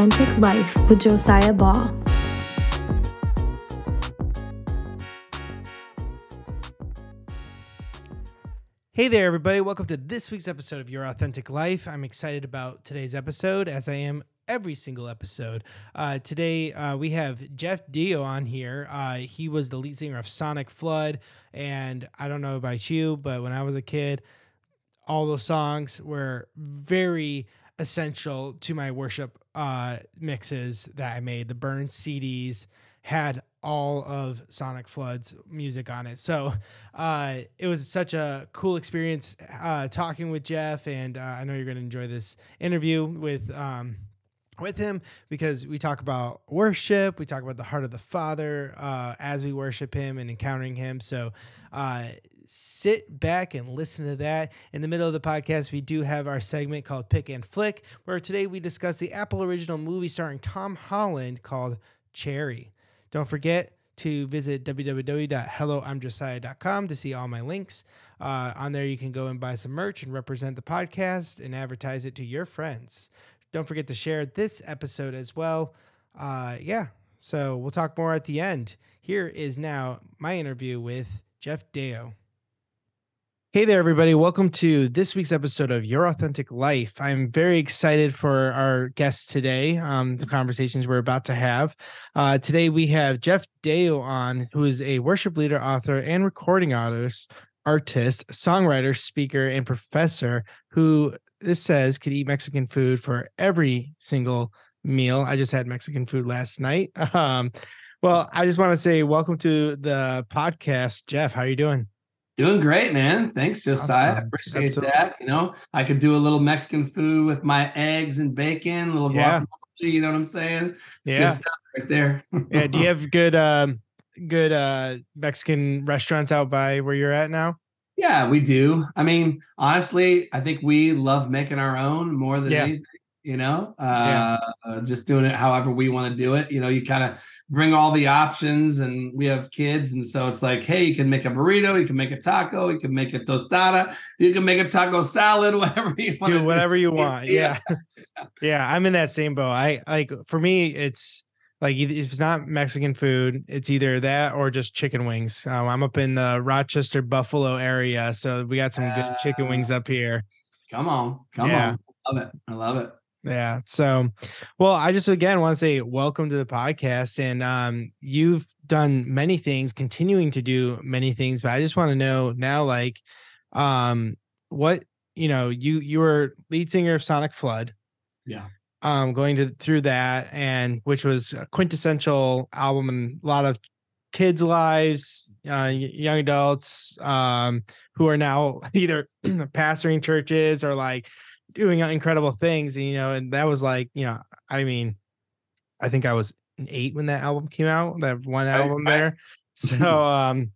Authentic Life with Josiah Ball. Hey there, everybody. Welcome to this week's episode of Your Authentic Life. I'm excited about today's episode, as I am every single episode. Uh, today, uh, we have Jeff Deyo on here. Uh, he was the lead singer of Sonicflood. And I don't know about you, but when I was a kid, all those songs were very essential to my worship uh, mixes that I made. The burned CDs had all of Sonicflood's music on it. So uh, it was such a cool experience uh, talking with Jeff, and uh, I know you're going to enjoy this interview with. Um, with him because we talk about worship, we talk about the heart of the Father uh, as we worship Him and encountering Him. So, uh, sit back and listen to that. In the middle of the podcast, we do have our segment called Pick and Flick, where today we discuss the Apple original movie starring Tom Holland called Cherry. Don't forget to visit www.helloimjosiah.com to see all my links. Uh, on there, you can go and buy some merch and represent the podcast and advertise it to your friends. Don't forget to share this episode as well. Uh, yeah, so we'll talk more at the end. Here is now my interview with Jeff Deyo. Hey there, everybody. Welcome to this week's episode of Your Authentic Life. I'm very excited for our guests today, um, the conversations we're about to have. Uh, today, we have Jeff Deyo on, who is a worship leader, author, and recording artist, artist, songwriter, speaker, and professor who this says could eat Mexican food for every single meal. I just had Mexican food last night. Um, well, I just want to say welcome to the podcast, Jeff. How are you doing? Doing great, man. Thanks, Josiah. Awesome. Appreciate Absolutely. that. You know, I could do a little Mexican food with my eggs and bacon, a little yeah. guacamole. You know what I'm saying? It's yeah. good stuff right there. yeah. Do you have good, um, good uh, Mexican restaurants out by where you're at now? Yeah, we do. I mean, honestly, I think we love making our own more than yeah. anything. You know, uh, yeah. uh, just doing it however we want to do it. You know, you kind of bring all the options, and we have kids, and so it's like, hey, you can make a burrito, you can make a taco, you can make a tostada, you can make a taco salad, whatever you want. Do whatever you want. Yeah. yeah, I'm in that same boat. I like for me, it's like if it's not Mexican food, it's either that or just chicken wings. Um, I'm up in the Rochester Buffalo area, so we got some uh, good chicken wings up here. Come on, come yeah. on, love it. I love it. Yeah. So, well, I just again want to say welcome to the podcast, and um, you've done many things, continuing to do many things, but I just want to know now, like, um, what you know, you you were lead singer of Sonicflood. Yeah um going to through that and which was a quintessential album and a lot of kids lives uh young adults um who are now either pastoring churches or like doing incredible things and, you know and that was like you know i mean i think i was eight when that album came out that one album there so um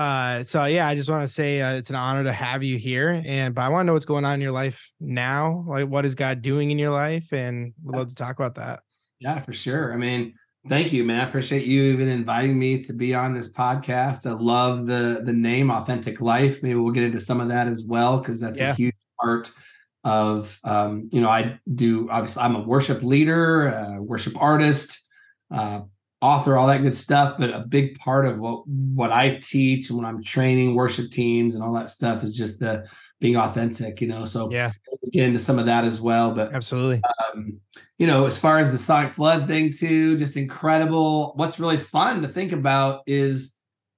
uh, so yeah, I just want to say uh, it's an honor to have you here, and but I want to know what's going on in your life now. Like, what is God doing in your life, and we'd love to talk about that. Yeah, for sure. I mean, thank you, man. I appreciate you even inviting me to be on this podcast. I love the the name Authentic Life. Maybe we'll get into some of that as well because that's yeah. a huge part of um, you know I do. Obviously, I'm a worship leader, worship artist. Uh, author, all that good stuff. But a big part of what what I teach when I'm training worship teams and all that stuff is just the being authentic, you know. So yeah, we'll get into some of that as well. But absolutely, um, you know, as far as the Sonicflood thing too, just incredible. What's really fun to think about is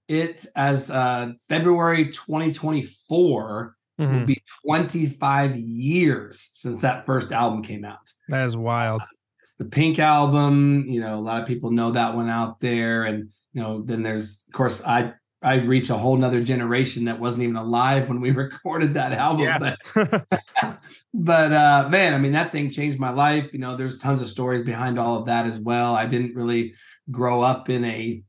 it as uh February 2024 mm-hmm. will be 25 years since that first album came out. That is wild it's the Pink album. You know, a lot of people know that one out there, and you know, then there's of course I I reach a whole nother generation that wasn't even alive when we recorded that album. Yeah. But, but uh, man, I mean, that thing changed my life. You know, there's tons of stories behind all of that as well. I didn't really grow up in a,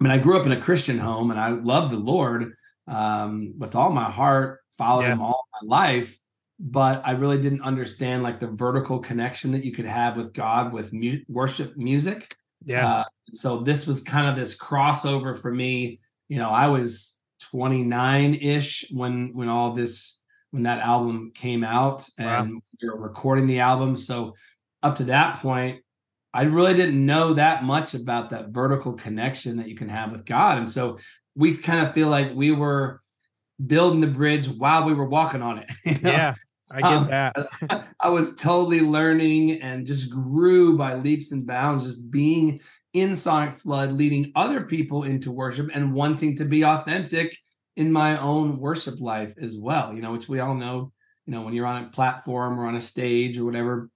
I mean, I grew up in a Christian home and I love the Lord um, with all my heart, followed yeah. him all my life but I really didn't understand like the vertical connection that you could have with God with mu- worship music. Yeah. Uh, so this was kind of this crossover for me. You know, I was 29 ish when when all this when that album came out and wow. we were recording the album. So up to that point, I really didn't know that much about that vertical connection that you can have with God. And so we kind of feel like we were building the bridge while we were walking on it. You know? Yeah, I get um, that. I was totally learning and just grew by leaps and bounds, just being in Sonicflood, leading other people into worship and wanting to be authentic in my own worship life as well, you know, which we all know, you know, when you're on a platform or on a stage or whatever,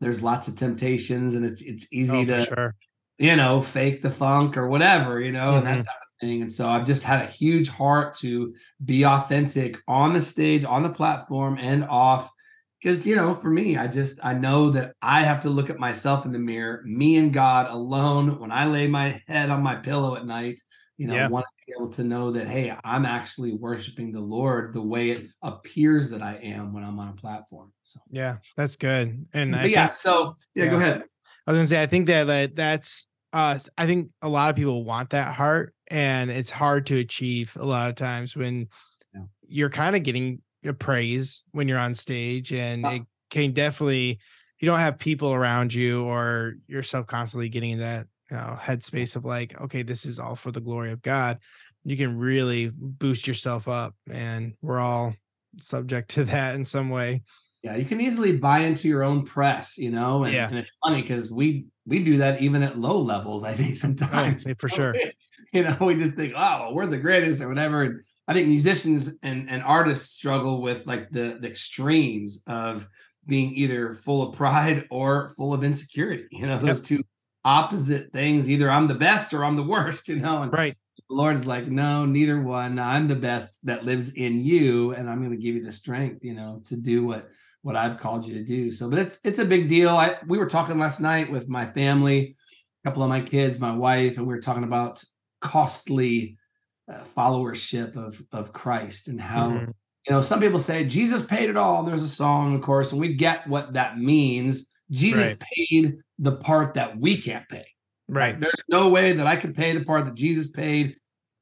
there's lots of temptations and it's it's easy oh, to sure. you know, fake the funk or whatever, you know, mm-hmm. and that mm-hmm. type of thing. And so I've just had a huge heart to be authentic on the stage, on the platform and off. Because you know for me i just i know that i have to look at myself in the mirror me and god alone when i lay my head on my pillow at night you know yeah. want to be able to know that hey i'm actually worshiping the lord the way it appears that i am when i'm on a platform so. Yeah that's good and yeah so yeah, yeah, go ahead. I was gonna say i think that, that that's uh i think a lot of people want that heart and it's hard to achieve a lot of times when yeah. you're kind of getting a praise when you're on stage and uh-huh. it can definitely you don't have people around you or yourself constantly getting in that you know, headspace of like okay this is all for the glory of god you can really boost yourself up and we're all subject to that in some way. Yeah you can easily buy into your own press you know and, yeah. and it's funny because we we do that even at low levels i think oh, sometimes oh, for sure you know we just think oh well, we're the greatest or whatever and I think musicians and, and artists struggle with like the, the extremes of being either full of pride or full of insecurity. You know, those yep. two opposite things. Either I'm the best or I'm the worst, you know. And right. The Lord's like, no, neither one. I'm the best that lives in you, and I'm going to give you the strength, you know, to do what what I've called you to do. So, but it's it's a big deal. I we were talking last night with my family, a couple of my kids, my wife, and we were talking about costly uh, followership of of Christ and how mm-hmm. you know some people say Jesus paid it all. And there's a song, of course, and we get what that means. Jesus right. paid the part that we can't pay. Right. There's no way that I could pay the part that Jesus paid.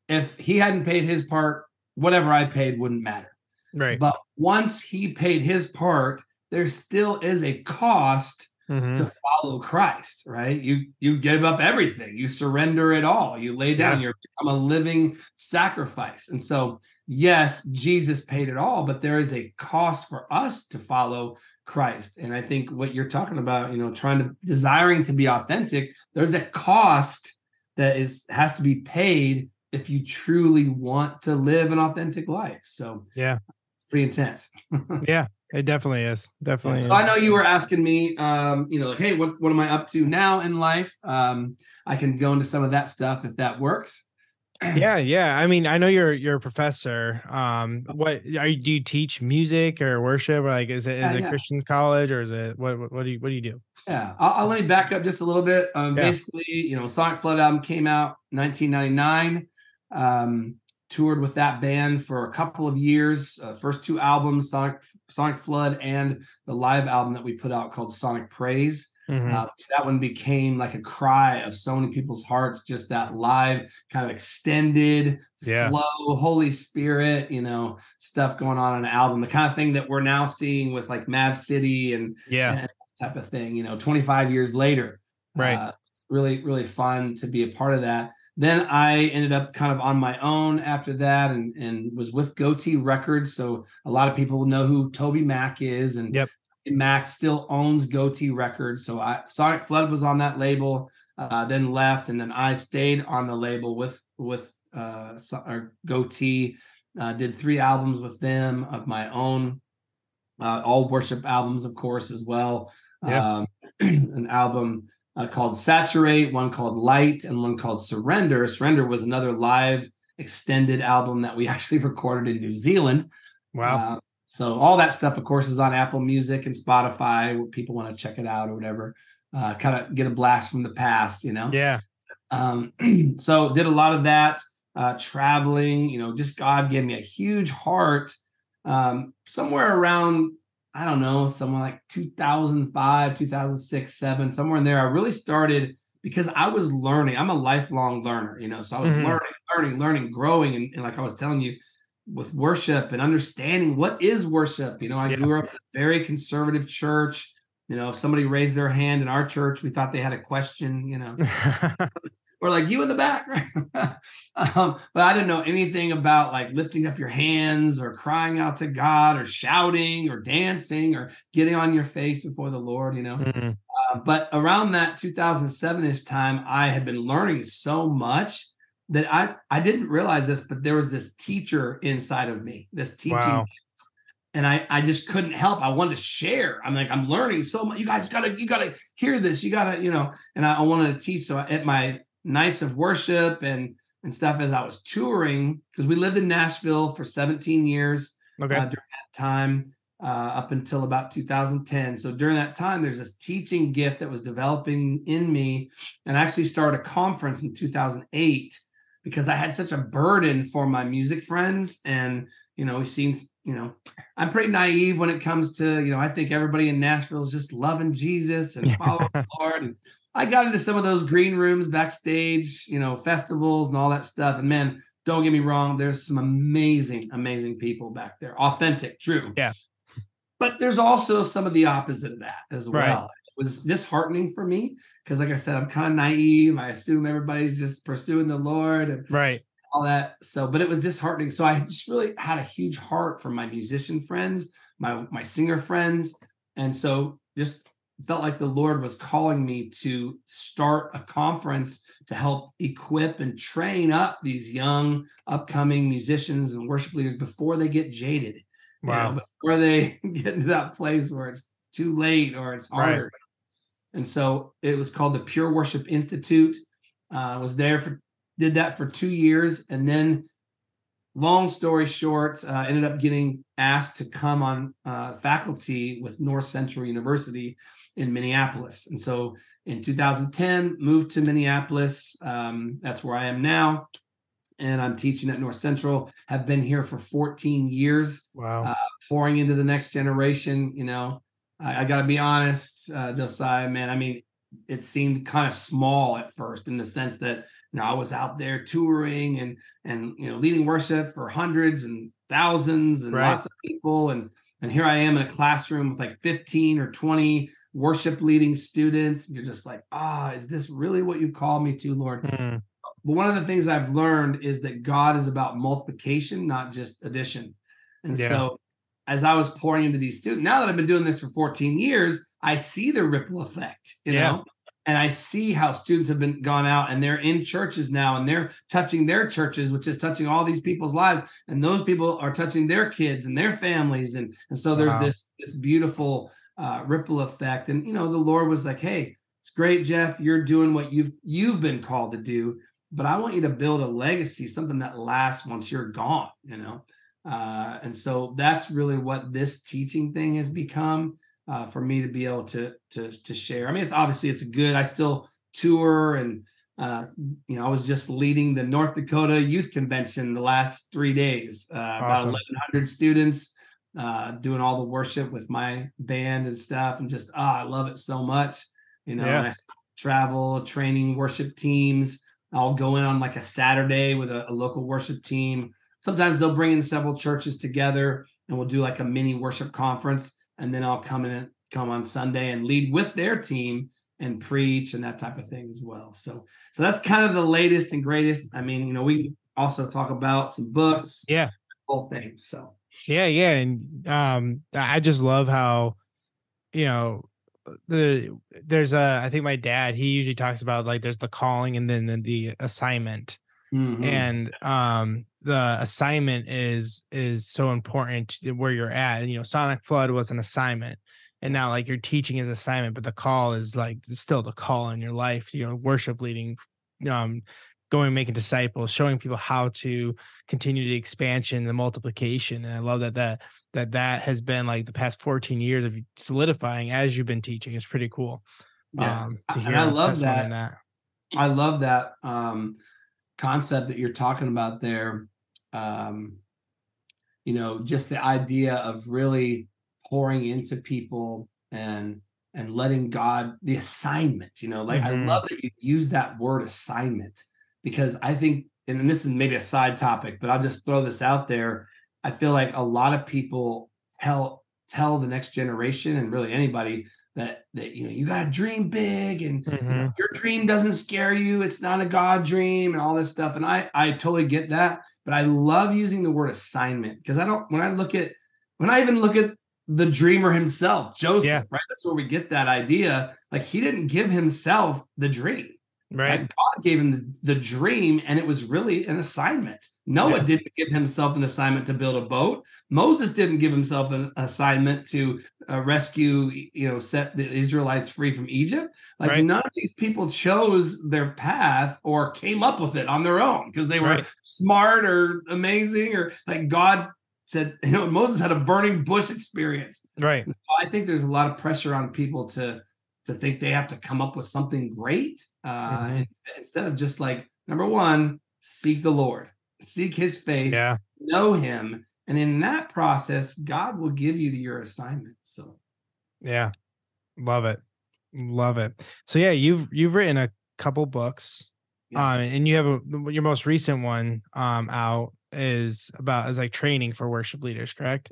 If he hadn't paid his part, whatever I paid wouldn't matter. Right. But once he paid his part, there still is a cost mm-hmm. to follow Christ, right? You you give up everything, you surrender it all, you lay down, yeah. you become a living sacrifice. And so, yes, Jesus paid it all, but there is a cost for us to follow Christ. And I think what you're talking about, you know, trying to desiring to be authentic, there's a cost that is has to be paid if you truly want to live an authentic life. So, yeah, it's pretty intense. yeah. It definitely is. Definitely. So is. I know you were asking me, um, you know, like, hey, what what am I up to now in life? Um, I can go into some of that stuff if that works. yeah, yeah. I mean, I know you're you're a professor. Um, what are you, do you teach music or worship? Or like, is it is yeah, it yeah. Christian college or is it what, what, what do you what do you do? Yeah, I'll, I'll let me back up just a little bit. Um, yeah. basically, you know, Sonicflood album came out 1999. Um, toured with that band for a couple of years. Uh, first two albums, Sonic Sonicflood, and the live album that we put out called Sonic Praise. Mm-hmm. Uh, that one became like a cry of so many people's hearts. Just that live kind of extended yeah. flow, Holy Spirit, you know, stuff going on in an album. The kind of thing that we're now seeing with like Mav City and yeah, and type of thing. You know, 25 years later, right? Uh, it's really really fun to be a part of that then I ended up kind of on my own after that and, and was with Gotee Records. So a lot of people know who TobyMac is. And yep. Mac still owns Gotee Records. So I Sonicflood was on that label, uh, then left, and then I stayed on the label with with uh or Gotee. Uh, did three albums with them of my own, uh, all worship albums, of course, as well. Yeah. Um, an album uh, called Saturate, one called Light, and one called Surrender. Surrender was another live extended album that we actually recorded in New Zealand. Wow. Uh, so all that stuff, of course, is on Apple Music and Spotify. People want to check it out or whatever. Uh, kind of get a blast from the past, you know. Yeah. Um, so did a lot of that, uh, traveling. You know, just God gave me a huge heart. Um, somewhere around I don't know, somewhere like 2005, 2006, seven, somewhere in there. I really started because I was learning. I'm a lifelong learner, you know, so I was mm-hmm. learning, learning, learning, growing. And, and, like I was telling you, with worship and understanding what is worship. You know, I yeah. grew up in a very conservative church, You know, if somebody raised their hand in our church, we thought they had a question, you know, or like you in the back, right? um, but I didn't know anything about like lifting up your hands or crying out to God or shouting or dancing or getting on your face before the Lord, you know. Mm-hmm. Uh, but around that 2007 ish time, I had been learning so much that I I didn't realize this, but there was this teacher inside of me, this teaching. Wow. And I, I just couldn't help. I wanted to share. I'm like, I'm learning so much. You guys gotta, you gotta hear this. You gotta, you know. And I, I wanted to teach. So at my nights of worship and and stuff as I was touring, because we lived in Nashville for 17 years okay. uh, during that time uh, up until about 2010. So during that time, there's this teaching gift that was developing in me, and I actually started a conference in 2008 because I had such a burden for my music friends. And, you know, we've seen, you know, I'm pretty naive when it comes to, you know, I think everybody in Nashville is just loving Jesus and following the Lord. And I got into some of those green rooms backstage, you know, festivals and all that stuff. And man, don't get me wrong, there's some amazing, amazing people back there, authentic, true. Yeah. But there's also some of the opposite of that as well. Right was disheartening for me because, like I said, I'm kind of naive. I assume everybody's just pursuing the Lord and right all that. So, but it was disheartening. So I just really had a huge heart for my musician friends, my my singer friends, and so just felt like the Lord was calling me to start a conference to help equip and train up these young upcoming musicians and worship leaders before they get jaded. Wow. You know, before they get into that place where it's too late or it's harder. Right. And so it was called the Pure Worship Institute. Uh, was there for did that for two years, and then, long story short, uh, ended up getting asked to come on uh, faculty with North Central University in Minneapolis. And so in 2010, moved to Minneapolis. Um, that's where I am now. And I'm teaching at North Central. Have been here for 14 years. Wow. Uh, pouring into the next generation. You know, I, I got to be honest, uh, Josiah, man. I mean, it seemed kind of small at first in the sense that you know I was out there touring and and you know leading worship for hundreds and thousands and right. lots of people and and here I am in a classroom with like 15 or 20 worship leading students and you're just like ah is this really what you called me to Lord mm. but one of the things I've learned is that God is about multiplication not just addition and yeah. so as I was pouring into these students, now that I've been doing this for 14 years, I see the ripple effect, you yeah. know, and I see how students have been gone out and they're in churches now and they're touching their churches, which is touching all these people's lives. And those people are touching their kids and their families. And, and so there's wow. this, this beautiful uh, ripple effect. And, you know, the Lord was like, Hey, it's great, Jeff. You're doing what you've, you've been called to do, but I want you to build a legacy, something that lasts once you're gone, you know? Uh, and so that's really what this teaching thing has become uh, for me to be able to to to share. I mean, it's obviously it's good. I still tour and uh, you know I was just leading the North Dakota Youth Convention the last three days. Uh, awesome. About 1,100 students uh, doing all the worship with my band and stuff, and just ah, I love it so much. You know, yeah. I travel, training worship teams. I'll go in on like a Saturday with a, a local worship team sometimes they'll bring in several churches together and we'll do like a mini worship conference and then i'll come in and come on sunday and lead with their team and preach and that type of thing as well so so that's kind of the latest and greatest i mean you know we also talk about some books yeah whole things so yeah yeah and um i just love how you know the there's a i think my dad he usually talks about like there's the calling and then the, the assignment mm-hmm. and um the assignment is is so important where you're at. You know, Sonicflood was an assignment, and now like your teaching is assignment, but the call is like still the call in your life. You know, worship leading, um, going making disciples, showing people how to continue the expansion, the multiplication. And I love that that that that has been like the past 14 years of solidifying as you've been teaching. It's pretty cool. Yeah. Um, to hear and I love that. that. I love that um concept that you're talking about there um, you know, just the idea of really pouring into people and and letting God the assignment, you know, like mm-hmm. I love that you use that word assignment because I think, and this is maybe a side topic, but I'll just throw this out there. I feel like a lot of people tell tell the next generation and really anybody that that you know you got to dream big and you know, Mhm. your dream doesn't scare you it's not a god dream and all this stuff and i i totally get that but i love using the word assignment because i don't when i look at when i even look at the dreamer himself joseph Yeah. right that's where we get that idea like he didn't give himself the dream Right. like God gave him the, the dream, and it was really an assignment. Noah Yeah. didn't give himself an assignment to build a boat. Moses didn't give himself an assignment to uh, rescue, you know, set the Israelites free from Egypt. Like Right. none of these people chose their path or came up with it on their own because they were Right. smart or amazing or like God said. You know, Moses had a burning bush experience. Right. I think there's a lot of pressure on people to to think they have to come up with something great uh, Mhm. and- instead of just like number one, seek the Lord, seek His face, Yeah. know Him, and in that process, God will give you your assignment. So Yeah. Love it. Love it. So yeah, you've you've written a couple books. Yeah. Um and you have a your most recent one um out is about is like training for worship leaders, correct?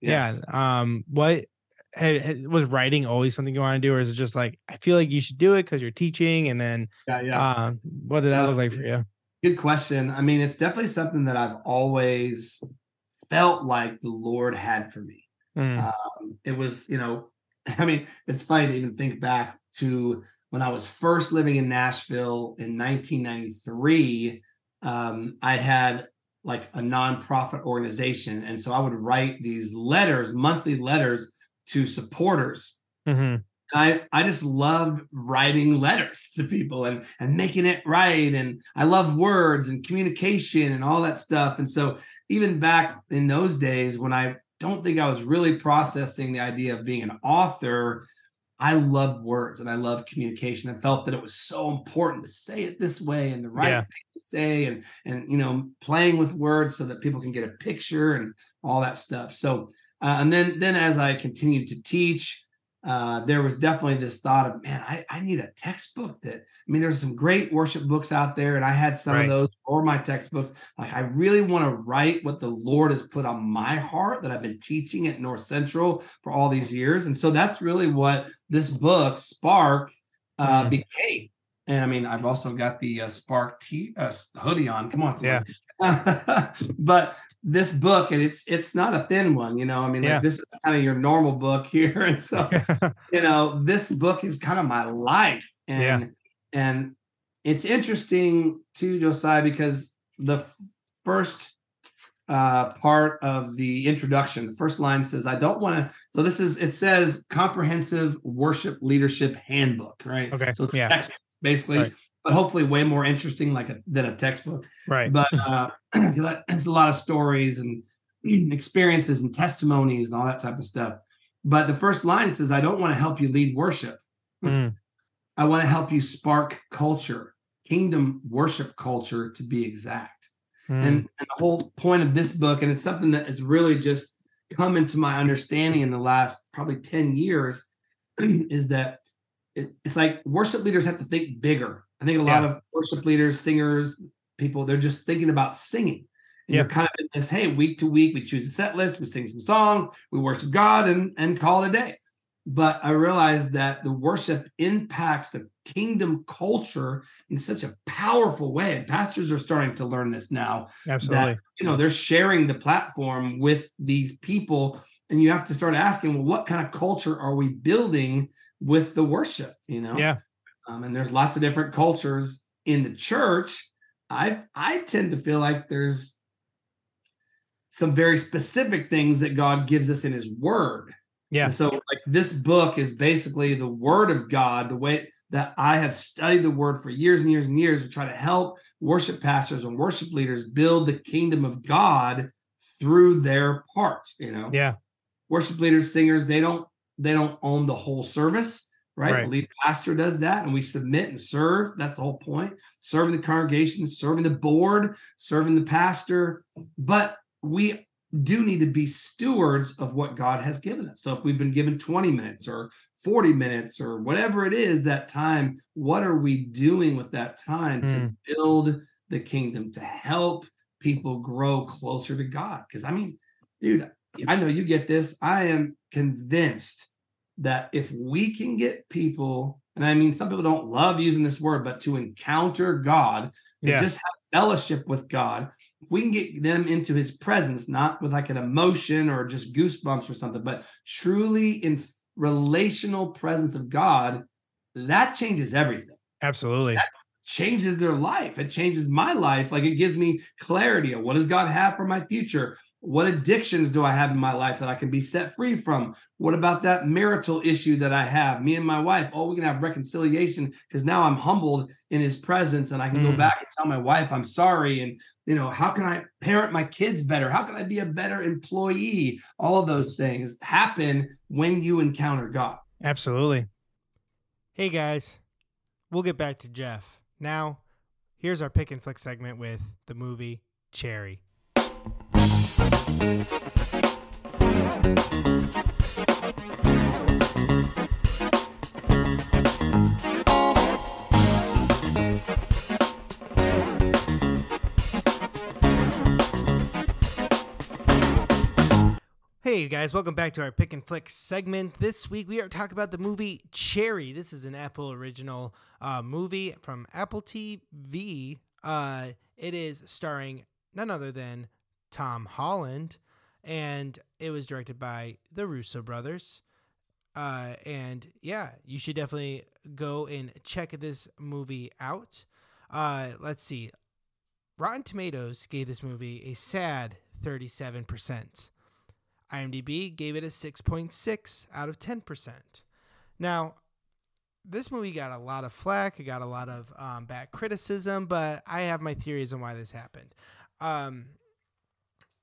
yes. Yeah. Um what ha- ha- was writing always something you want to do or is it just like I feel like you should do it cuz you're teaching and then yeah, yeah. um what did that Uh, look like for you? Good question. I mean, it's definitely something that I've always felt like the Lord had for me. Mm, um, it was you know i mean it's funny to even think back to when i was first living in nashville in 1993 um, i had like a nonprofit organization and so i would write these letters monthly letters to supporters. Mhm, I I just loved writing letters to people and and making it right and I love words and communication and all that stuff. And so even back in those days when I don't think I was really processing the idea of being an author I loved words and I loved communication I felt that it was so important to say it this way and the right Yeah. thing to say and and you know playing with words so that people can get a picture and all that stuff. So uh, and then then as I continued to teach uh, there was definitely this thought of, man, I, I need a textbook that, I mean, there's some great worship books out there, and I had some Right. of those for my textbooks. Like, I really want to write what the Lord has put on my heart that I've been teaching at North Central for all these years. And so that's really what this book, Spark, uh, Mhm. became. And I mean, I've also got the uh, Spark t- uh, hoodie on. Come on, Yeah. but this book, and it's it's not a thin one, you know. I mean, Yeah. like this is kind of your normal book here, and so you know this book is kind of my life and Yeah. and it's interesting too josiah because the first uh part of the introduction the first line says i don't want to so this is it says comprehensive worship leadership handbook right Okay, so it's yeah. text basically Right. But hopefully way more interesting like a than a textbook. Right. but uh it's a lot of stories and experiences and testimonies and all that type of stuff. But the first line says i don't want to help you lead worship. Mm, i want to help you spark culture kingdom worship culture to be exact. Mm, and, and the whole point of this book and it's something that has really just come into my understanding in the last probably 10 years is that it, it's like worship leaders have to think bigger i think a lot Yeah. of worship leaders singers people they're just thinking about singing and Yeah. you're kind of in this hey week to week we choose a set list we sing some song, we worship god and and call it a day but i realized that the worship impacts the kingdom culture in such a powerful way and pastors are starting to learn this now absolutely. you know they're sharing the platform with these people and you have to start asking well what kind of culture are we building with the worship you know Yeah. Um, and there's lots of different cultures in the church i i tend to feel like there's some very specific things that god gives us in his word Yeah. and so like this book is basically the word of god the way that i have studied the word for years and years and years to try to help worship pastors and worship leaders build the kingdom of god through their part you know Yeah. worship leaders singers they don't they don't own the whole service right, Right. the lead pastor does that and we submit and serve that's the whole point serving the congregation serving the board serving the pastor but we do need to be stewards of what god has given us so if we've been given 20 minutes or 40 minutes or whatever it is that time what are we doing with that time to Mm. build the kingdom to help people grow closer to god because i mean dude I know you get this. I am convinced that if we can get people, and I mean, some people don't love using this word, but to encounter God, to Yeah. just have fellowship with God, if we can get them into his presence, not with like an emotion or just goosebumps or something, but truly in relational presence of God, that changes everything Absolutely. changes their life. It changes my life. Like it gives me clarity of what does God have for my future? What addictions do I have in my life that I can be set free from? What about that marital issue that I have? Me and my wife, oh, we can have reconciliation because now I'm humbled in his presence and I can go Mm. back and tell my wife I'm sorry. And, you know, how can I parent my kids better? How can I be a better employee? All of those things happen when you encounter God. Absolutely. Hey guys, we'll get back to Jeff. Now, here's our pick and flick segment with the movie Cherry. Hey you guys, welcome back to our pick and flick segment. This week we are talking about the movie Cherry. This is an Apple original uh, movie from Apple TV. Uh, it is starring none other than Tom Holland, and it was directed by the Russo brothers. Uh, and yeah, you should definitely go and check this movie out. Uh, let's see. Rotten Tomatoes gave this movie a sad 37%. IMDb gave it a 6.6 out of 10%. Now, this movie got a lot of flack. It got a lot of um, bad criticism, but I have my theories on why this happened. Um,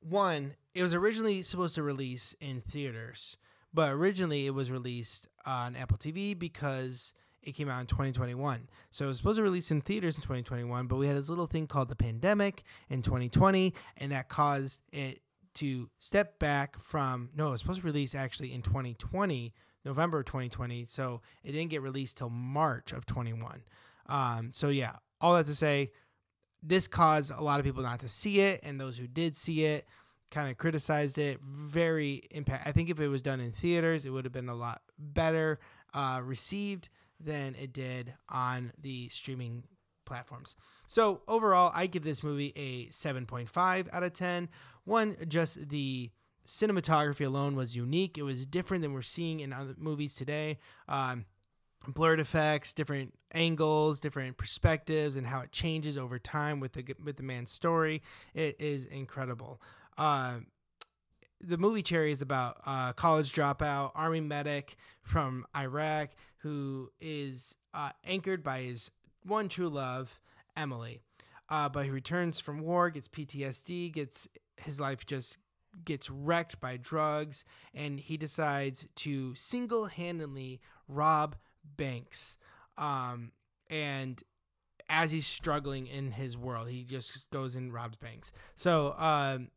one, it was originally supposed to release in theaters, but originally it was released on Apple TV because it came out in 2021. So it was supposed to release in theaters in 2021, but we had this little thing called the pandemic in 2020, and that caused it to step back from no, it was supposed to release actually in 2020, November 2020. So it didn't get released till March of 21. Um, so yeah, all that to say, this caused a lot of people not to see it, and those who did see it kind of criticized it. Very impact. I think if it was done in theaters, it would have been a lot better uh, received than it did on the streaming platforms. So overall, I give this movie a 7.5 out of 10. One, just the cinematography alone was unique. It was different than we're seeing in other movies today. Um, blurred effects, different angles, different perspectives, and how it changes over time with the with the man's story. It is incredible. Uh, the movie Cherry is about a college dropout, army medic from Iraq who is uh, anchored by his one true love, Emily. Uh, but he returns from war, gets PTSD, gets his life just gets wrecked by drugs, and he decides to single handedly rob banks. Um, and as he's struggling in his world, he just goes and robs banks. So um,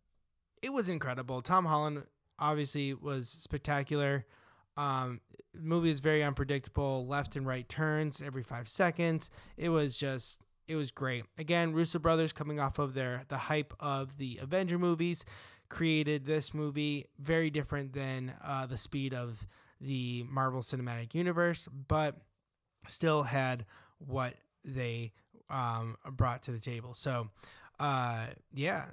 it was incredible. Tom Holland obviously was spectacular. Um, movie is very unpredictable, left and right turns every five seconds. It was just, it was great. Again, Russo brothers coming off of their the hype of the Avenger movies, created this movie very different than uh, the speed of the Marvel Cinematic Universe, but still had what they um, brought to the table. So, uh, yeah,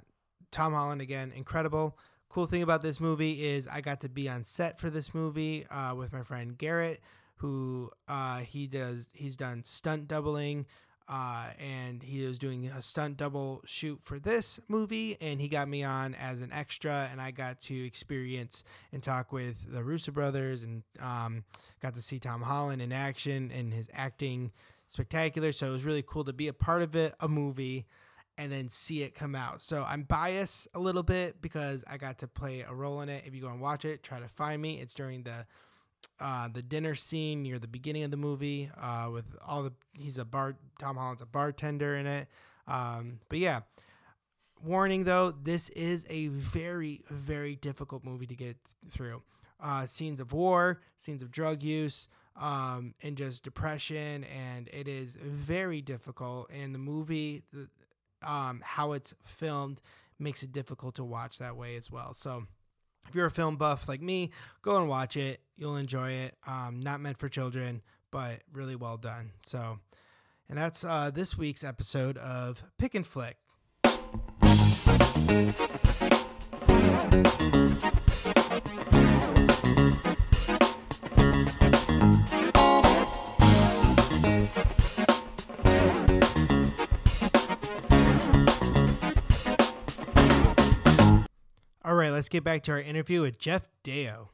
Tom Holland again, incredible. Cool thing about this movie is I got to be on set for this movie uh, with my friend Garrett, who uh, he does. He's done stunt doubling, uh, and he was doing a stunt double shoot for this movie, and he got me on as an extra, and I got to experience and talk with the Russo brothers, and um, got to see Tom Holland in action and his acting spectacular. So it was really cool to be a part of it, a movie and then see it come out. So I'm biased a little bit because I got to play a role in it. If you go and watch it, try to find me. It's during the uh, the dinner scene near the beginning of the movie uh, with all the he's a bar Tom Holland's a bartender in it. Um, but yeah, warning though, this is a very very difficult movie to get through. Uh, scenes of war, scenes of drug use, um, and just depression, and it is very difficult. And the movie, the, um, how it's filmed makes it difficult to watch that way as well. So if you're a film buff like me, go and watch it. You'll enjoy it. Um, not meant for children, but really well done. So, and that's uh, this week's episode of Pick and Flick. Let's get back to our interview with Jeff Deyo.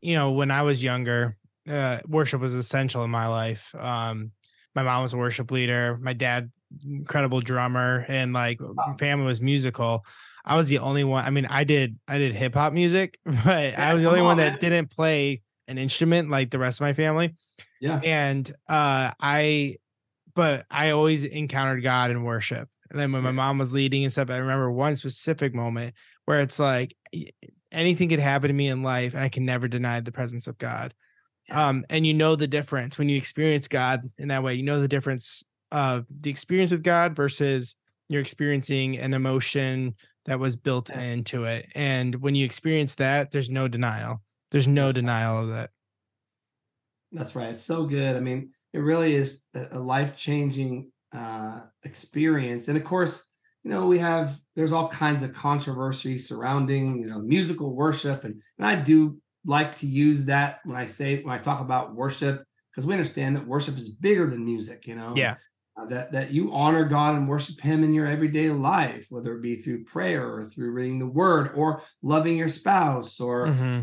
You know, when I was younger, uh, worship was essential in my life. Um, my mom was a worship leader. My dad, incredible drummer, and like family was musical. I was the only one. I mean, I did I did hip hop music, but yeah, I was the only on, one that man. didn't play an instrument like the rest of my family. Yeah. And uh, I, but I always encountered God in worship. And then when my mom was leading and stuff, I remember one specific moment where it's like anything could happen to me in life and I can never deny the presence of God. Um, yes. Um, and you know the difference when you experience God in that way, you know the difference of the experience with God versus you're experiencing an emotion that was built into it. And when you experience that, there's no denial. There's no denial of that. That's right. It's so good. I mean, it really is a life changing uh, experience. And of course, you know, we have there's all kinds of controversy surrounding, you know, musical worship. And, and I do like to use that when I say when I talk about worship, because we understand that worship is bigger than music, you know. Yeah. Uh, that that you honor God and worship Him in your everyday life, whether it be through prayer or through reading the Word or loving your spouse or mm-hmm.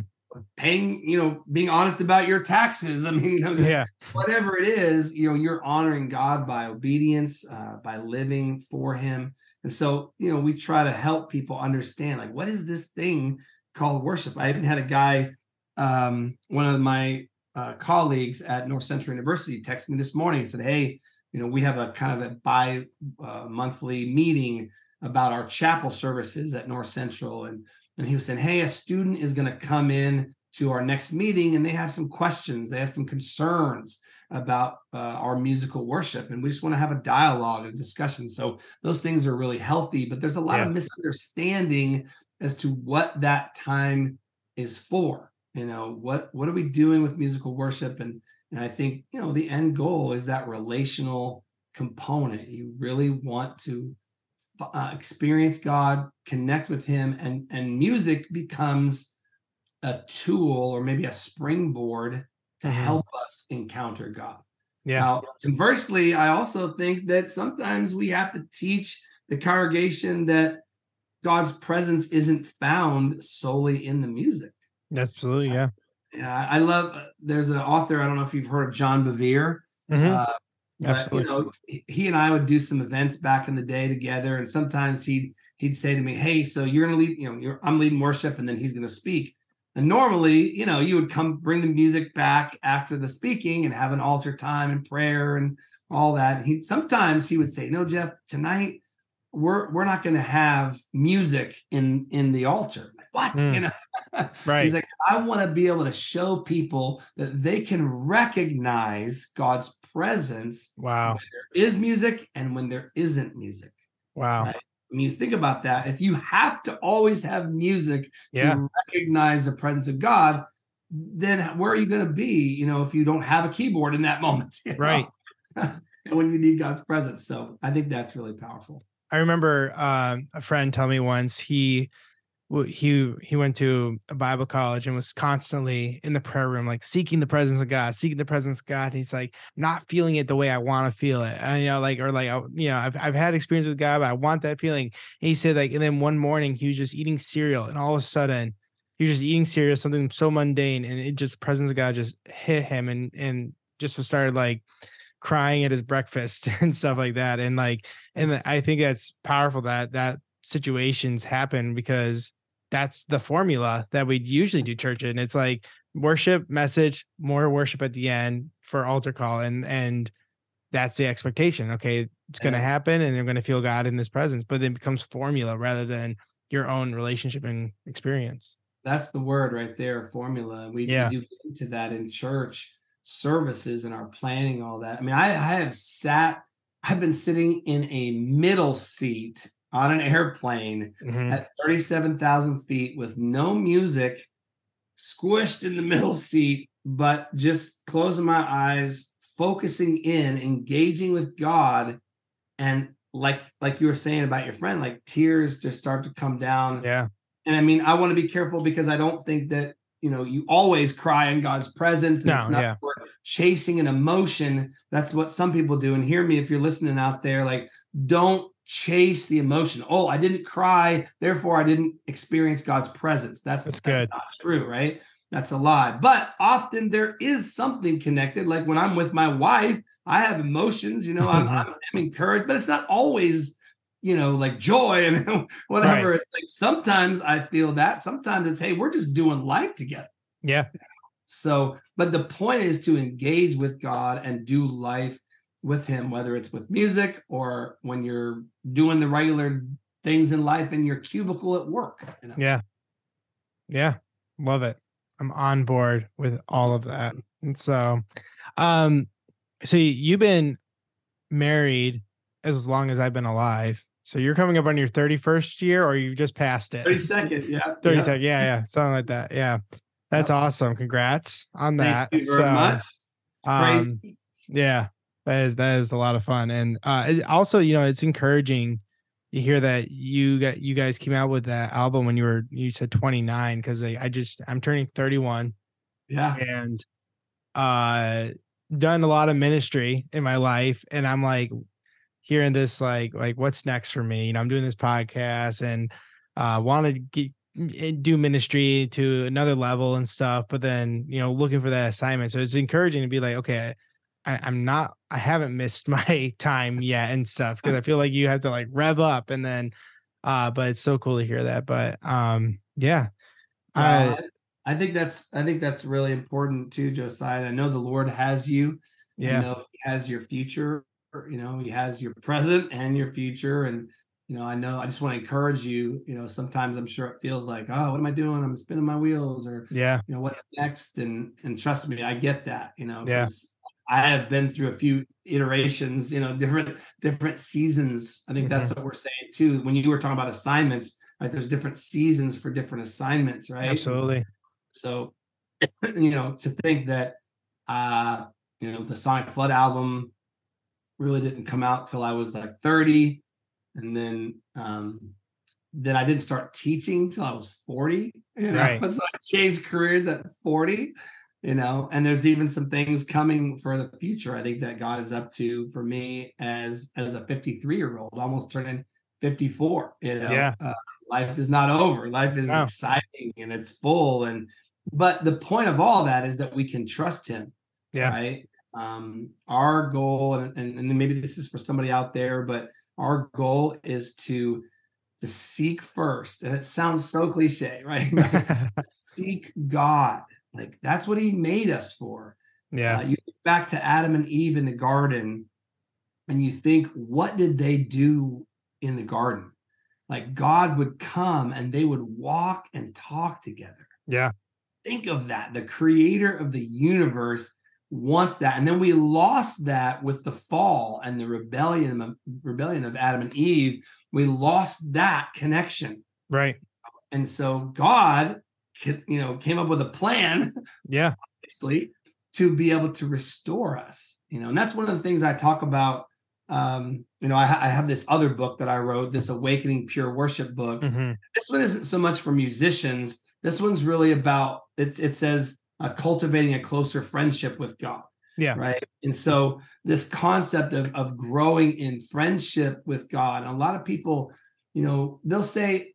paying, you know, being honest about your taxes. I mean, you know, yeah, whatever it is, you know, you're honoring God by obedience, uh, by living for Him. And so, you know, we try to help people understand like what is this thing called worship. I even had a guy, um, one of my uh, colleagues at North Central University, text me this morning and said, "Hey, you know, we have a kind of a bi uh, monthly meeting about our chapel services at North Central, and and he was saying, "Hey, a student is going to come in to our next meeting, and they have some questions, they have some concerns." About uh, our musical worship and we just want to have a dialogue and discussion. So those things are really healthy but there's a lot yeah. of misunderstanding as to what that time is for you know? What what are we doing with musical worship? And and i think you know the end goal is that relational component. You really want to uh, experience god connect with him and and music becomes a tool or maybe a springboard to mm-hmm. help us encounter God. Yeah. Now, conversely, I also think that sometimes we have to teach the congregation that God's presence isn't found solely in the music. Absolutely, yeah. Yeah, I love. Uh, there's an author. I don't know if you've heard of John Bevere. Mm-hmm. Uh, Absolutely. you know, he and I would do some events back in the day together, and sometimes he'd he'd say to me, "Hey, so you're gonna lead. You know, I'm leading worship, and then he's gonna speak." And normally, you know, you would come bring the music back after the speaking and have an altar time and prayer and all that. He sometimes he would say, "No, Jeff, tonight we're we're not going to have music in in the altar." Like, what? Mm. You know? right. He's like, "I want to be able to show people that they can recognize God's presence. Wow. there is music and when there isn't music. Wow. Right? I mean, think about that. If you have to always have music yeah. to recognize the presence of God, then where are you going to be? You know, if you don't have a keyboard in that moment, right? and when you need God's presence, so I think that's really powerful. I remember uh, a friend tell me once he he he went to a Bible college and was constantly in the prayer room, like seeking the presence of God, seeking the presence of God. He's like not feeling it the way I want to feel it, and, you know, like or like you know, I've I've had experience with God, but I want that feeling. And he said like, and then one morning he was just eating cereal, and all of a sudden he was just eating cereal, something so mundane, and it just the presence of God just hit him, and and just started like crying at his breakfast and stuff like that, and like, and I think that's powerful that that situations happen because that's the formula that we usually do church in. It's like worship, message, more worship at the end for altar call, and and that's the expectation. Okay, it's going to happen, and you're going to feel God in this presence, but then becomes formula rather than your own relationship and experience. That's the word right there, formula. And we yeah. do into that in church services and our planning, all that. I mean, I, I have sat, I've been sitting in a middle seat on an airplane Mhm. at 37,000 feet with no music, squished in the middle seat, but just closing my eyes, focusing in, engaging with God. And like like you were saying about your friend, like tears just start to come down. Yeah. And I mean, I want to be careful because I don't think that you know you always cry in God's presence. And No, it's not yeah. chasing an emotion. That's what some people do. And hear me if you're listening out there, like don't chase the emotion. Oh, I didn't cry, therefore I didn't experience God's presence. That's That's that's good. not true, right? That's a lie. But often there is something connected. Like when I'm with my wife, I have emotions, you know, I'm, I'm, I'm encouraged, but it's not always, you know, like joy and whatever. It's like sometimes I feel that. Sometimes it's, hey, we're just doing life together. Yeah. So, but the point is to engage with God and do life with Him, whether it's with music or when you're doing the regular things in life in your cubicle at work. You know? Yeah. Yeah. Love it. I'm on board with all of that. And so, um, so you've been married as long as I've been alive. So you're coming up on your 31st year or you just passed it? 30 second. Yeah. 30 yeah. Yeah. Yeah. Something like that. Yeah. That's awesome. Congrats on that. Thank you very So, much. Um. Yeah, that is that is a lot of fun, and uh, it also you know it's encouraging. You hear that you got you guys came out with that album when you were you said 29 because I, I just I'm turning 31 yeah. and uh done a lot of ministry in my life and I'm like hearing this like like what's next for me you know I'm doing this podcast and uh want to get eh, do ministry to another level and stuff but then you know looking for that assignment so it's encouraging to be like okay I, I'm not I haven't missed my time yet and stuff because I feel like you have to like rev up and then uh but it's so cool to hear that but um yeah Well, I I, think that's I think that's really important too, Josiah. I know the Lord has you. Yeah. I know He has your future. You know, He has your present and your future. And you know, I know I just want to encourage you. You know, sometimes I'm sure it feels like, oh, what am I doing? I'm spinning my wheels, or yeah you know, what's next? And and trust me, I get that. You know, Yeah. I have been through a few iterations. You know, different different seasons. I think that's Mm-hmm. what we're saying too. When you were talking about assignments, right? there's different seasons for different assignments, right? absolutely So, you know, to think that, uh, you know, the Sonicflood album really didn't come out till I was like 30. And then, um, then I didn't start teaching till I was 40. You know, Right. so I changed careers at 40, you know, and there's even some things coming for the future. I think that God is up to for me as, as a 53 year old, almost turning 54, you know, Yeah. uh, life is not over. Life is Wow. exciting and it's full. And, but the point of all that is that we can trust him. Yeah. Right. Um, our goal, and, and, and maybe this is for somebody out there, but our goal is to to seek first. And it sounds so cliche, right? seek God. Like that's what he made us for. yeah Uh, you think back to Adam and Eve in the garden, and you think, what did they do in the garden? Like God would come and they would walk and talk together. yeah Think of that. The creator of the universe wants that. And then we lost that with the fall and the rebellion of rebellion of Adam and Eve. We lost that connection. right And so God, you know, came up with a plan yeah obviously, to be able to restore us. You know, and that's one of the things I talk about. Um, you know, I, I have this other book that I wrote, this Awakening Pure Worship book. Mhm. This one isn't so much for musicians. This one's really about it's. It says uh, cultivating a closer friendship with God. Yeah. Right. And so this concept of of growing in friendship with God. And a lot of people, you know, they'll say,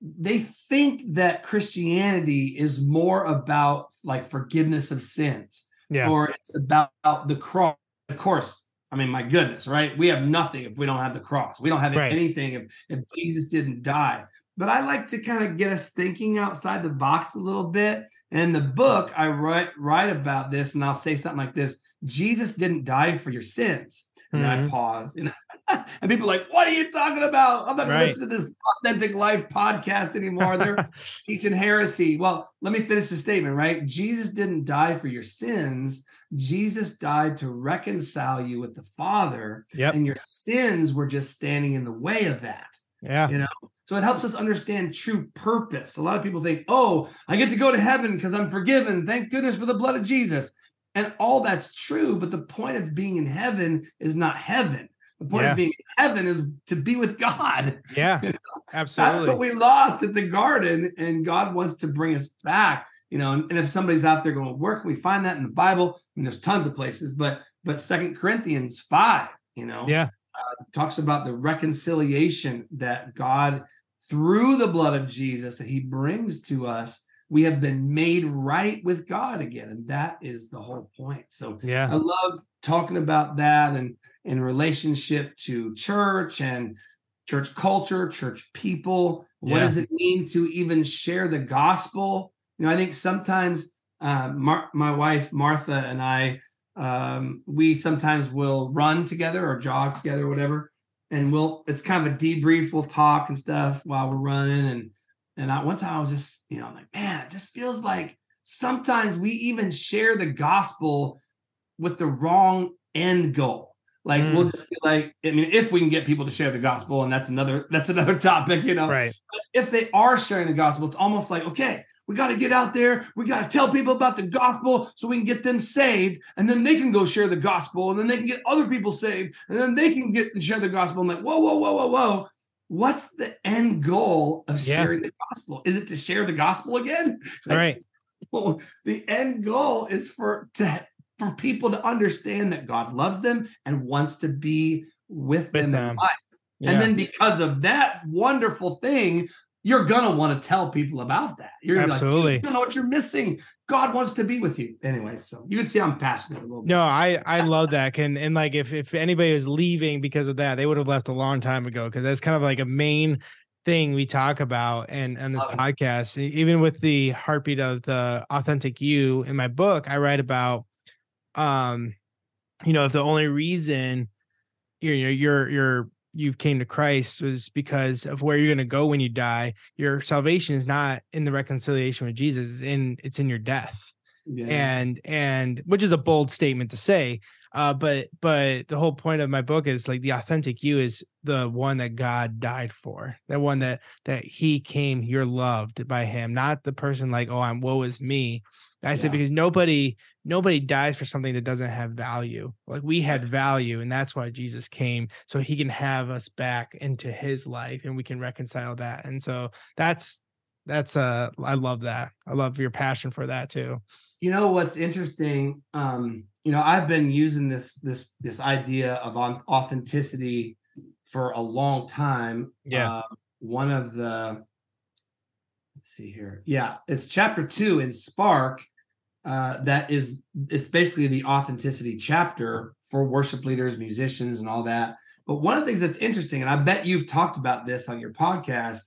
they think that Christianity is more about like forgiveness of sins yeah or it's about the cross. Of course, I mean, my goodness, right? We have nothing if we don't have the cross. We don't have Right. anything if, if Jesus didn't die. But I like to kind of get us thinking outside the box a little bit. And in the book, I write write about this, and I'll say something like this: Jesus didn't die for your sins. And then I mm-hmm. pause, you know, and people are like, "What are you talking about? I'm not Right. to listen to this authentic life podcast anymore. They're teaching heresy." Well, let me finish the statement. Right? Jesus didn't die for your sins. Jesus died to reconcile you with the Father, Yep. and your sins were just standing in the way of that. Yeah. You know, so it helps us understand true purpose. A lot of people think, oh, I get to go to heaven because I'm forgiven. Thank goodness for the blood of Jesus. And all that's true. But the point of being in heaven is not heaven. The point Yeah. of being in heaven is to be with God. Yeah. You know, Absolutely. That's what we lost at the garden, and God wants to bring us back. You know, and, and if somebody's out there going, where can we find that in the Bible? And there's tons of places, but but Second Corinthians five, you know, yeah. Uh, talks about the reconciliation that God, through the blood of Jesus, that He brings to us. We have been made right with God again, and that is the whole point. So yeah, I love talking about that and in relationship to church and church culture, church people. What Yeah. does it mean to even share the gospel? You know, I think sometimes uh, Mar- my wife Martha and I, um, we sometimes will run together or jog together or whatever, and we'll. It's kind of a debrief. We'll talk and stuff while we're running, and and I, one time I was just, you know, like, man, it just feels like sometimes we even share the gospel with the wrong end goal. Like Mm. we'll just be like, I mean, if we can get people to share the gospel, and that's another that's another topic, you know. Right. But if they are sharing the gospel, it's almost like, okay, we got to get out there, we got to tell people about the gospel so we can get them saved, and then they can go share the gospel, and then they can get other people saved, and then they can get and share the gospel. I'm like, whoa, whoa, whoa, whoa, whoa. What's the end goal of Yeah. sharing the gospel? Is it to share the gospel again? Right. Well, the end goal is for to for people to understand that God loves them and wants to be with, With them, in them. life. Yeah. And then because of that wonderful thing, you're gonna want to tell people about that. You're gonna like, Absolutely. you don't know what you're missing. God wants to be with you. Anyway, so you can see I'm passionate a little bit. No, I I love that. Can and like if if anybody was leaving because of that, they would have left a long time ago because that's kind of like a main thing we talk about and on this it. podcast. Even with the heartbeat of the authentic you in my book, I write about um you know if the only reason you're you're you're, you're you came to Christ was because of where you're going to go when you die. Your salvation is not in the reconciliation with Jesus; it's in it's in your death Yeah. and and which is a bold statement to say uh but but the whole point of my book is like the authentic you is the one that god died for that one that that he came you're loved by him not the person like oh i'm woe is me i said because nobody nobody dies for something that doesn't have value. Like we had value and that's why jesus came so he can have us back into his life and we can reconcile that. And so that's that's uh i love that. I love your passion for that too. You know what's interesting? Um you know i've been using this this this idea of authenticity for a long time. Yeah. Uh, one of the let's see here. Yeah it's chapter two in spark uh that is it's basically the authenticity chapter for worship leaders musicians and all that but one of the things that's interesting and i bet you've talked about this on your podcast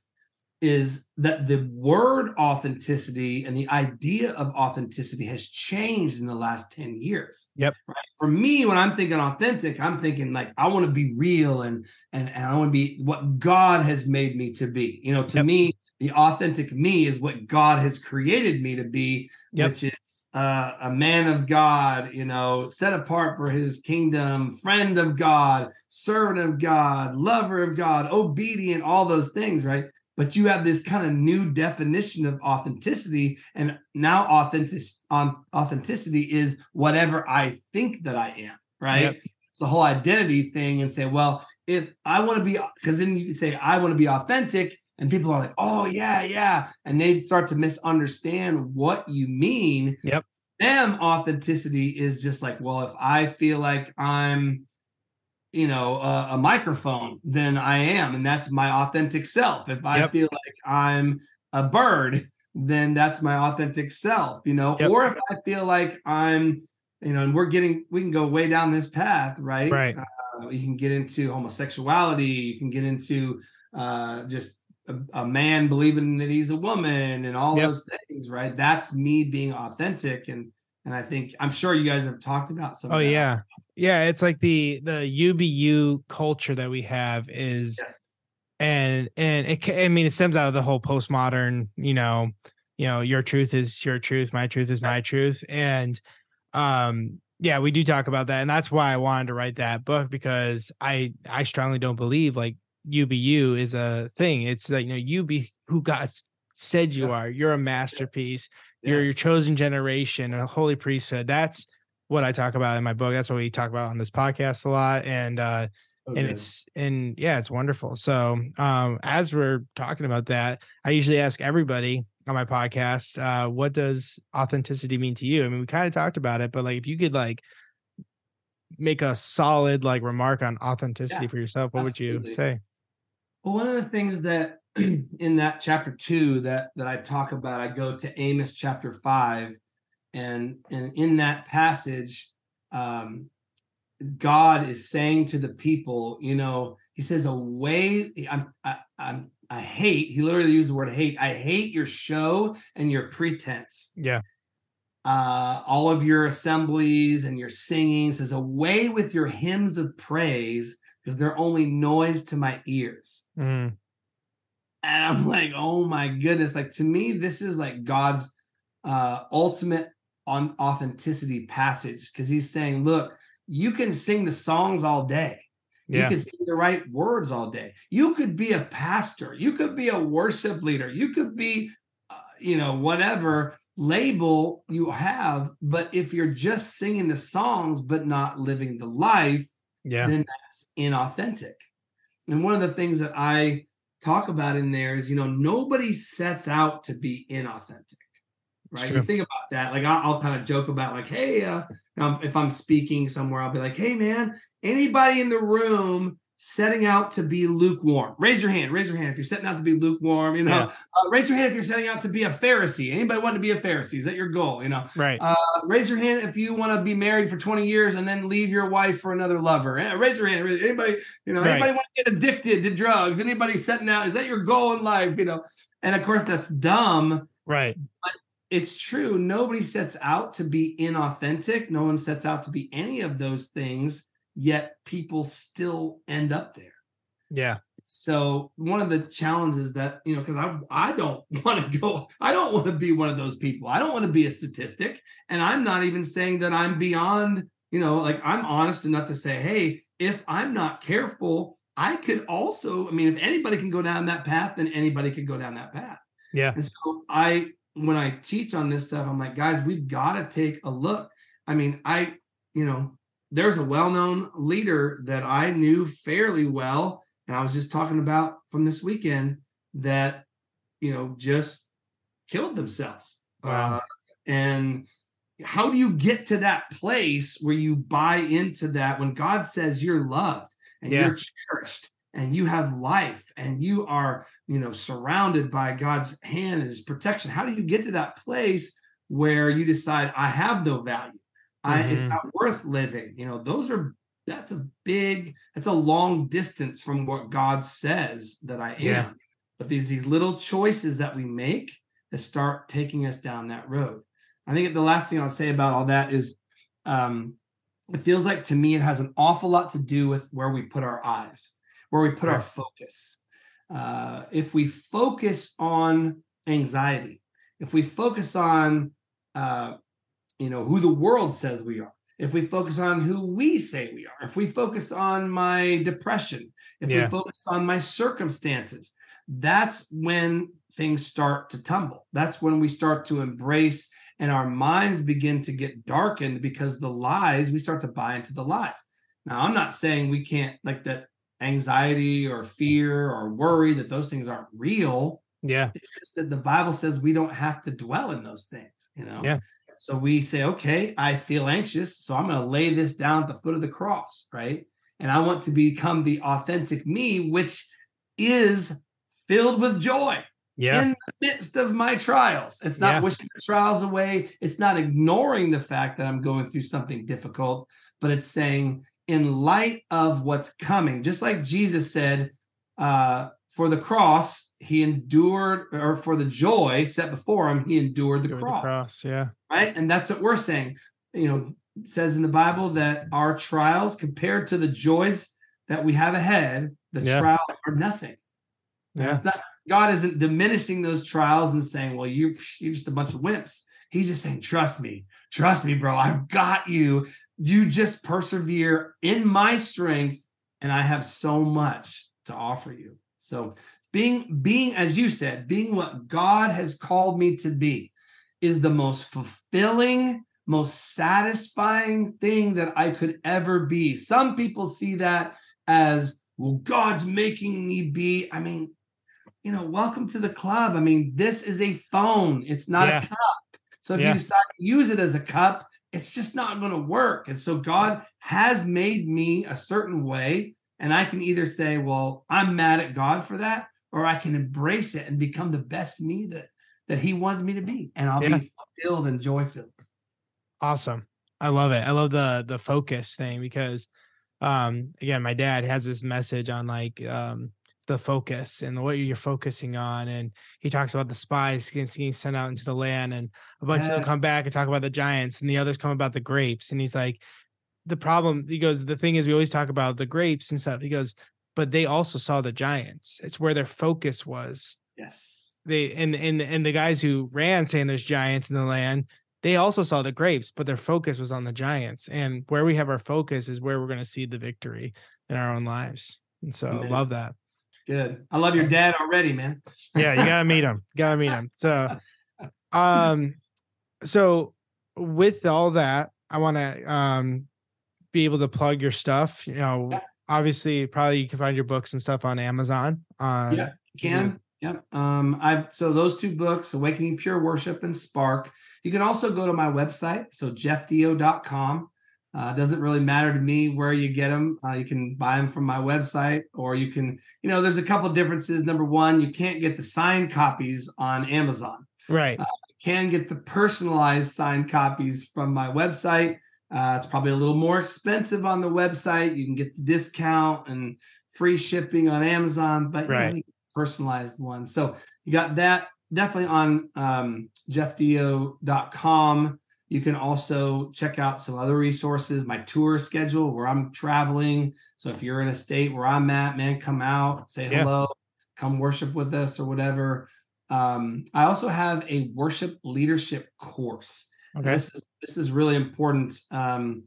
is that the word authenticity and the idea of authenticity has changed in the last 10 years. Yep. Right. For me, when I'm thinking authentic, I'm thinking like I want to be real and and, and I want to be what God has made me to be. You know, to Yep. me, the authentic me is what God has created me to be, Yep. which is uh, a man of God, you know, set apart for his kingdom, friend of God, servant of God, lover of God, obedient, all those things, right? But you have this kind of new definition of authenticity, and now authentic on authenticity is whatever I think that I am, right? Yep. It's the whole identity thing, and say, well, if I want to be, because then you say I want to be authentic, and people are like, oh yeah, yeah, and they start to misunderstand what you mean. Yep. Them authenticity is just like, well, if I feel like I'm you know a, a microphone then i am and that's my authentic self if i Yep. feel like i'm a bird then that's my authentic self you know Yep. or if i feel like i'm you know and we're getting we can go way down this path right Right. uh, you can get into homosexuality you can get into uh just a, a man believing that he's a woman and all Yep. those things right that's me being authentic and and i think i'm sure you guys have talked about some of Oh yeah. Yeah, it's like the the UBU culture that we have is Yes. and and it I mean it stems out of the whole postmodern, you know, you know, your truth is your truth, my truth is my truth and um yeah, we do talk about that and that's why I wanted to write that book because I I strongly don't believe like you be you is a thing. It's like, you know, you be who God said you Yeah. are. You're a masterpiece. You're your chosen generation, a holy priesthood. That's what I talk about in my book. That's what we talk about on this podcast a lot. And uh So and it's and yeah, it's wonderful. So um as we're talking about that, I usually ask everybody on my podcast, uh, what does authenticity mean to you? I mean, we kind of talked about it, but like if you could like make a solid like remark on authenticity Yeah, for yourself, what would you say? Well, one of the things that in that chapter two that that I talk about, I go to Amos chapter five, and and in that passage, um, God is saying to the people, you know, He says, "Away, I'm, I, I'm, I hate." He literally used the word hate. I hate your show and your pretense. Yeah. Uh, all of your assemblies and your singing says, "Away with your hymns of praise." Because they're only noise to my ears. Mm, And I'm like, oh my goodness. Like to me, this is like God's uh ultimate on authenticity passage because he's saying, look, you can sing the songs all day. yeah. You can sing the right words all day. You could be a pastor. You could be a worship leader. You could be, uh, you know, whatever label you have. But if you're just singing the songs but not living the life, yeah. then that's inauthentic. And one of the things that I talk about in there is, you know, nobody sets out to be inauthentic, right? You think about that. Like I'll, I'll kind of joke about, like, hey, uh, if I'm speaking somewhere, I'll be like, hey, man, anybody in the room setting out to be lukewarm? Raise your hand. Raise your hand if you're setting out to be lukewarm. You know, Yeah. uh, raise your hand if you're setting out to be a Pharisee. Anybody want to be a Pharisee? Is that your goal? You know, Right. uh, raise your hand if you want to be married for 20 years and then leave your wife for another lover. Eh, Raise your hand. Anybody, you know, Right. anybody want to get addicted to drugs? Anybody setting out? Is that your goal in life? You know, and of course that's dumb. right. It's true. Nobody sets out to be inauthentic. No one sets out to be any of those things. Yet people still end up there. Yeah. So one of the challenges that you know, because I I don't want to go, I don't want to be one of those people. I don't want to be a statistic, and I'm not even saying that I'm beyond. You know, like I'm honest enough to say, hey, if I'm not careful, I could also. I mean, if anybody can go down that path, then anybody could go down that path. Yeah. And so I, when I teach on this stuff, I'm like, guys, we've got to take a look. I mean, I, you know, there's a well-known leader that I knew fairly well, and I was just talking about from this weekend that, you know, just killed themselves. Wow. Uh, and how do you get to that place where you buy into that when God says you're loved and Yeah. you're cherished and you have life and you are, you know, surrounded by God's hand and his protection? How do you get to that place where you decide I have no value? I it's not worth living. You know, those are that's a big, that's a long distance from what God says that I am. Yeah. But these these little choices that we make that start taking us down that road. I think the last thing I'll say about all that is um it feels like to me it has an awful lot to do with where we put our eyes, where we put our focus. Uh, if we focus on anxiety, if we focus on uh, you know who the world says we are, if we focus on who we say we are, if we focus on my depression, if Yeah. we focus on my circumstances, that's when things start to tumble. That's when we start to embrace and our minds begin to get darkened because the lies, we start to buy into the lies. Now, I'm not saying we can't like that anxiety or fear or worry that those things aren't real. Yeah. It's just that the Bible says we don't have to dwell in those things, you know? Yeah. So we say, okay, I feel anxious. So I'm going to lay this down at the foot of the cross, right? And I want to become the authentic me, which is filled with joy Yeah. in the midst of my trials. It's not Yeah. wishing the trials away. It's not ignoring the fact that I'm going through something difficult, but it's saying, in light of what's coming, just like Jesus said, uh, for the cross, he endured, or for the joy set before him, he endured the with cross, The cross. Yeah. right? And that's what we're saying. You know, it says in the Bible that our trials, compared to the joys that we have ahead, the Yeah. trials are nothing. Yeah. not- God isn't diminishing those trials and saying, "Well, you you're just a bunch of wimps." He's just saying, "Trust me, trust me, bro. I've got you. You just persevere in my strength, and I have so much to offer you. So being being as you said, being what God has called me to be is the most fulfilling, most satisfying thing that I could ever be. Some people see that as well God's making me be. I mean, you know, welcome to the club. I mean, this is a phone. It's not yeah. a cup. So if yeah. you decide to use it as a cup, it's just not going to work. And so God has made me a certain way. And I can either say, well, I'm mad at God for that, or I can embrace it and become the best me that that He wants me to be. And I'll yeah. be fulfilled and joy filled. Awesome. I love it. I love the the focus thing because um again, my dad has this message on like um the focus and what you're focusing on. And he talks about the spies getting sent out into the land, and a bunch yes. of them come back and talk about the giants, and the others come about the grapes. And he's like, the problem, he goes, the thing is, we always talk about the grapes and stuff. He goes, but they also saw the giants. It's where their focus was. Yes. They and and and the guys who ran saying there's giants in the land, they also saw the grapes, but their focus was on the giants. And where we have our focus is where we're going to see the victory in our own lives. And so I love that good. I love your dad already, man. yeah, you gotta meet him. Gotta meet him. So, um, so with all that, I want to um be able to plug your stuff. You know, yeah. obviously, probably you can find your books and stuff on Amazon. Uh, yeah, you can. Yep. Um, I've so those two books, Awakening Pure Worship and Spark. You can also go to my website, so jeffdeyo.com. Uh, doesn't really matter to me where you get them. Uh, you can buy them from my website, or you can, you know, there's a couple differences. Number one, you can't get the signed copies on Amazon. Right. Uh, you can get the personalized signed copies from my website. Uh, it's probably a little more expensive on the website. You can get the discount and free shipping on Amazon, but right. know, personalized one. So you got that definitely on um, jeffdeyo.com. You can also check out some other resources, my tour schedule where I'm traveling. So if you're in a state where I'm at, man, come out, say yeah. hello, come worship with us or whatever. Um, I also have a worship leadership course. Okay. This is this is really important um,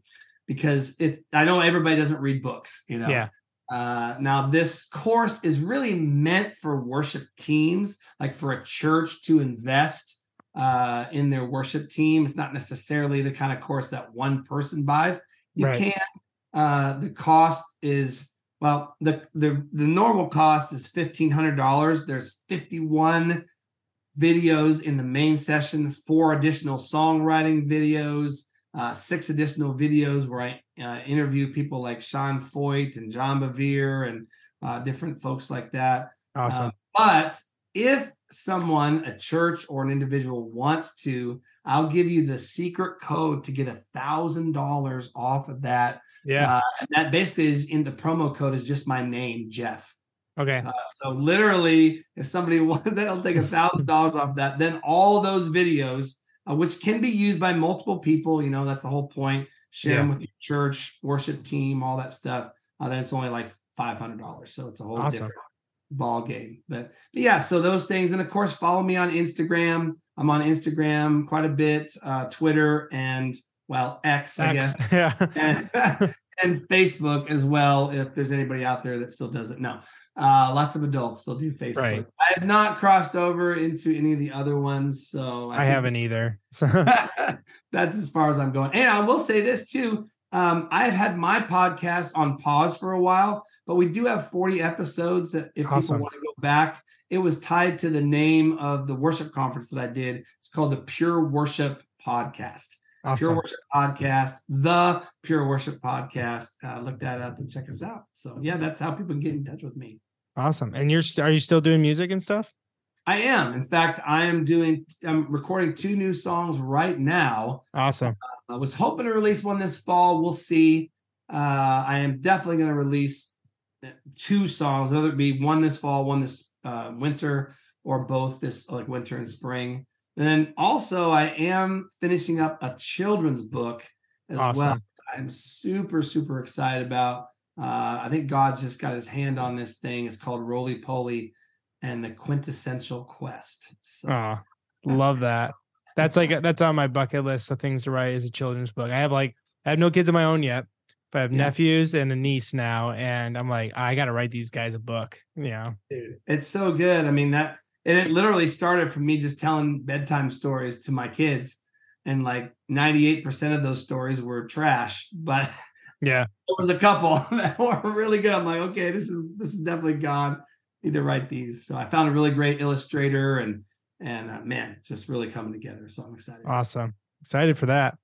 because it I know everybody doesn't read books, you know. Yeah. Uh, now this course is really meant for worship teams, like for a church to invest uh, in their worship team. It's not necessarily the kind of course that one person buys. You right. can. Uh, the cost is well, the the the normal cost is fifteen hundred dollars. There's fifty one videos in the main session, four additional songwriting videos, uh, six additional videos where I uh, interview people like Sean Feucht and John Bevere and uh, different folks like that. Awesome. Uh, but if someone, a church or an individual wants to, I'll give you the secret code to get a thousand dollars off of that. Yeah. Uh, and that basically is in the promo code is just my name, Jeff. Okay. Uh, so literally, if somebody wants, they'll take a thousand dollars off that. Then all those videos, uh, which can be used by multiple people, you know, that's the whole point. Share yeah. them with your church, worship team, all that stuff. Uh, then it's only like five hundred dollars. So it's a whole awesome. different ball game. But, but, yeah, so those things, and of course, follow me on Instagram. I'm on Instagram quite a bit, uh, Twitter, and well, X, I X, guess, yeah, and, and, Facebook as well. If there's anybody out there that still does it, no, uh, lots of adults still do Facebook. Right. I have not crossed over into any of the other ones, so I, I haven't either. So that's as far as I'm going. And I will say this too. Um, I've had my podcast on pause for a while, but we do have 40 episodes that if awesome. people want to go back, it was tied to the name of the worship conference that I did. It's called the Pure Worship Podcast. Awesome. Pure Worship Podcast, the Pure Worship Podcast. Uh, look that up and check us out. So yeah, that's how people can get in touch with me. Awesome. And you're are you still doing music and stuff? I am. In fact, I am doing. I'm recording two new songs right now. Awesome. Uh, I was hoping to release one this fall. We'll see. Uh, I am definitely going to release two songs, whether it be one this fall, one this uh, winter, or both this like winter and spring. And then also, I am finishing up a children's book as awesome. well. I'm super super excited about. Uh, I think God's just got His hand on this thing. It's called Roly Poly and the Quintessential Quest. So, oh, love that. That's like that's on my bucket list of things to write as a children's book. I have like I have no kids of my own yet, but I have yeah. nephews and a niece now, and I'm like, I got to write these guys a book. You know, Dude, it's so good. I mean that, and it literally started from me just telling bedtime stories to my kids, and like 98% of those stories were trash, but yeah, there was a couple that were really good. I'm like, okay, this is this is definitely God. Need to write these. So I found a really great illustrator, and and uh, man, just really coming together. So I'm excited. Awesome, excited for that.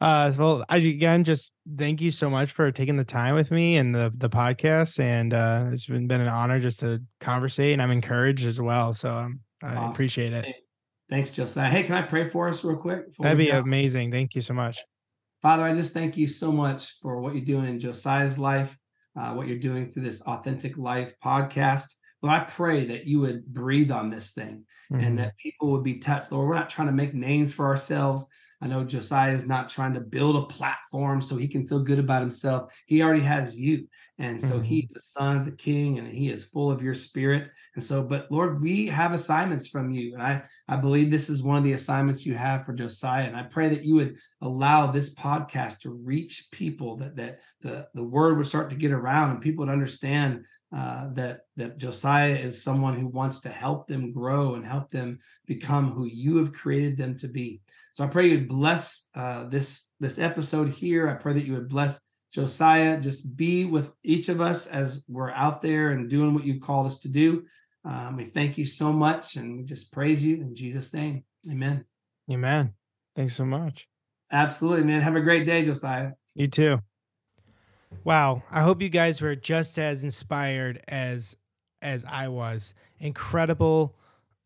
Uh, well, again, just thank you so much for taking the time with me and the the podcast, and uh, it's been been an honor just to conversate, and I'm encouraged as well. So um, I awesome. appreciate it. Thanks, Josiah. Hey, can I pray for us real quick? That'd be amazing. Thank you so much, Father. I just thank you so much for what you're doing in Josiah's life, uh, what you're doing through this authentic life podcast. Lord, I pray that you would breathe on this thing mm-hmm. and that people would be touched. Lord, we're not trying to make names for ourselves. I know Josiah is not trying to build a platform so he can feel good about himself. He already has you. And so mm-hmm. he's the son of the king and he is full of your spirit. And so, but Lord, we have assignments from you. And I, I believe this is one of the assignments you have for Josiah. And I pray that you would allow this podcast to reach people, that, that the, the word would start to get around and people would understand uh, that that Josiah is someone who wants to help them grow and help them become who you have created them to be. So I pray you'd bless uh, this this episode here. I pray that you would bless Josiah. Just be with each of us as we're out there and doing what you've called us to do. Um, we thank you so much and we just praise you in Jesus' name. Amen. Amen. Thanks so much. Absolutely, man. Have a great day, Josiah. You too. Wow. I hope you guys were just as inspired as as I was. Incredible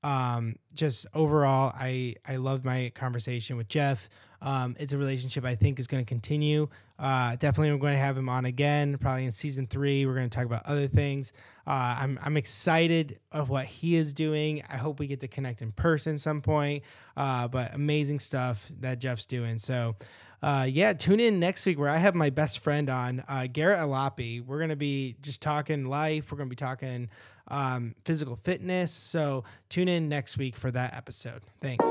um just overall i i loved my conversation with jeff. Um it's a relationship i think is going to continue. Uh definitely we're going to have him on again probably in season three we're going to talk about other things. Uh i'm i'm excited of what he is doing. I hope we get to connect in person some point. Uh but amazing stuff that jeff's doing. So uh, yeah, tune in next week where I have my best friend on, uh, Garrett Alapi. We're going to be just talking life. We're going to be talking um, physical fitness. So tune in next week for that episode. Thanks.